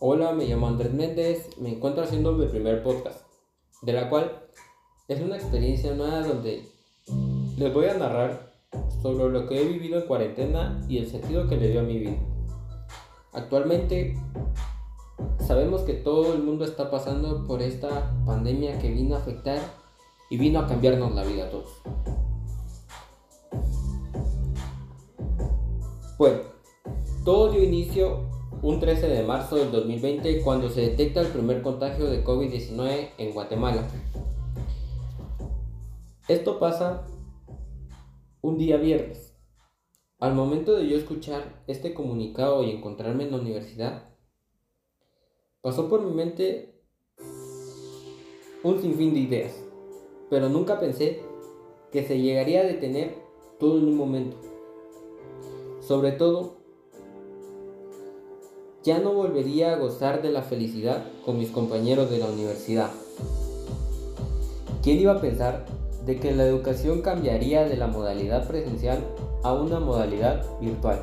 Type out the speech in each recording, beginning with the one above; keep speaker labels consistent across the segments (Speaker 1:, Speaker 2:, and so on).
Speaker 1: Hola, me llamo Andrés Méndez, me encuentro haciendo mi primer podcast, de la cual es una experiencia nueva donde les voy a narrar sobre lo que he vivido en cuarentena y el sentido que le dio a mi vida. Actualmente sabemos que todo el mundo está pasando por esta pandemia que vino a afectar y vino a cambiarnos la vida a todos. Bueno, todo dio inicio un 13 de marzo del 2020 cuando se detecta el primer contagio de COVID-19 en Guatemala. Esto pasa un día viernes. Al momento de yo escuchar este comunicado y encontrarme en la universidad, pasó por mi mente un sinfín de ideas, pero nunca pensé que se llegaría a detener todo en un momento. Sobre todo ya no volvería a gozar de la felicidad con mis compañeros de la universidad. ¿Quién iba a pensar de que la educación cambiaría de la modalidad presencial a una modalidad virtual?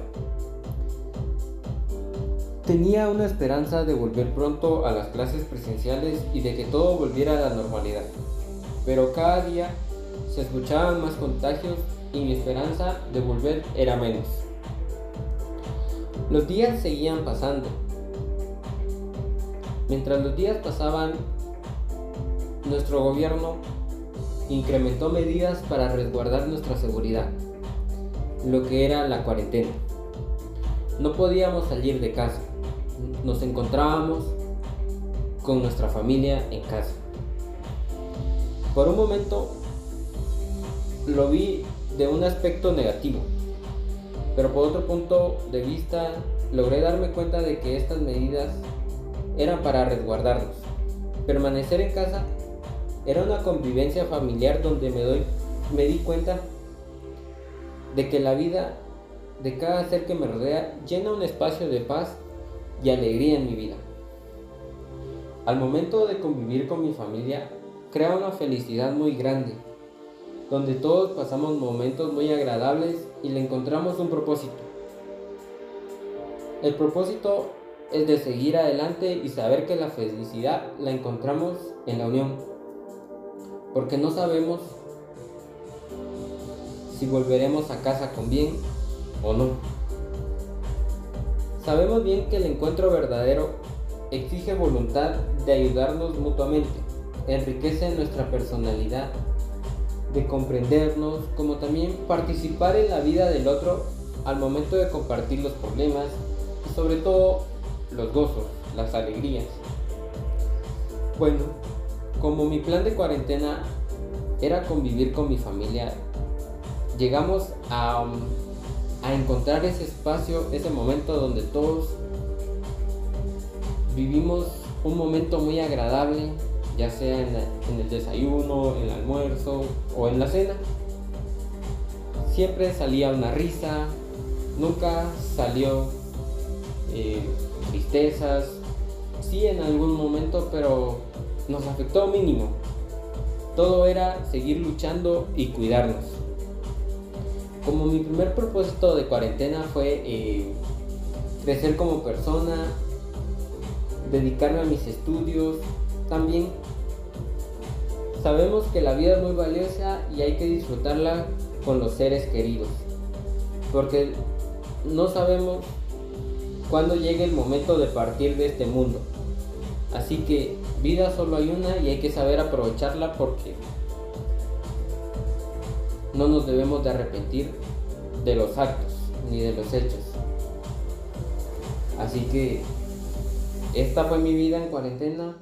Speaker 1: Tenía una esperanza de volver pronto a las clases presenciales y de que todo volviera a la normalidad, pero cada día se escuchaban más contagios y mi esperanza de volver era menos. Los días seguían pasando. Mientras los días pasaban, nuestro gobierno incrementó medidas para resguardar nuestra seguridad, lo que era la cuarentena. No podíamos salir de casa, nos encontrábamos con nuestra familia en casa. Por un momento lo vi de un aspecto negativo, pero por otro punto de vista, logré darme cuenta de que estas medidas eran para resguardarnos. Permanecer en casa era una convivencia familiar donde me, doy, me di cuenta de que la vida de cada ser que me rodea llena un espacio de paz y alegría en mi vida. Al momento de convivir con mi familia, crea una felicidad muy grande donde todos pasamos momentos muy agradables y le encontramos un propósito. El propósito es de seguir adelante y saber que la felicidad la encontramos en la unión, porque no sabemos si volveremos a casa con bien o no. Sabemos bien que el encuentro verdadero exige voluntad de ayudarnos mutuamente, enriquece nuestra personalidad de comprendernos, como también participar en la vida del otro al momento de compartir los problemas y sobre todo los gozos, las alegrías. Bueno, como mi plan de cuarentena era convivir con mi familia, llegamos a, a encontrar ese espacio, ese momento donde todos vivimos un momento muy agradable, ya sea en, el desayuno, en el almuerzo o en la cena. Siempre salía una risa, nunca salió eh, tristezas, sí en algún momento, pero nos afectó mínimo. Todo era seguir luchando y cuidarnos. Como mi primer propósito de cuarentena fue eh, crecer como persona, dedicarme a mis estudios, también sabemos que la vida es muy valiosa y hay que disfrutarla con los seres queridos. Porque no sabemos cuándo llegue el momento de partir de este mundo. Así que vida solo hay una y hay que saber aprovecharla porque no nos debemos de arrepentir de los actos ni de los hechos. Así que esta fue mi vida en cuarentena.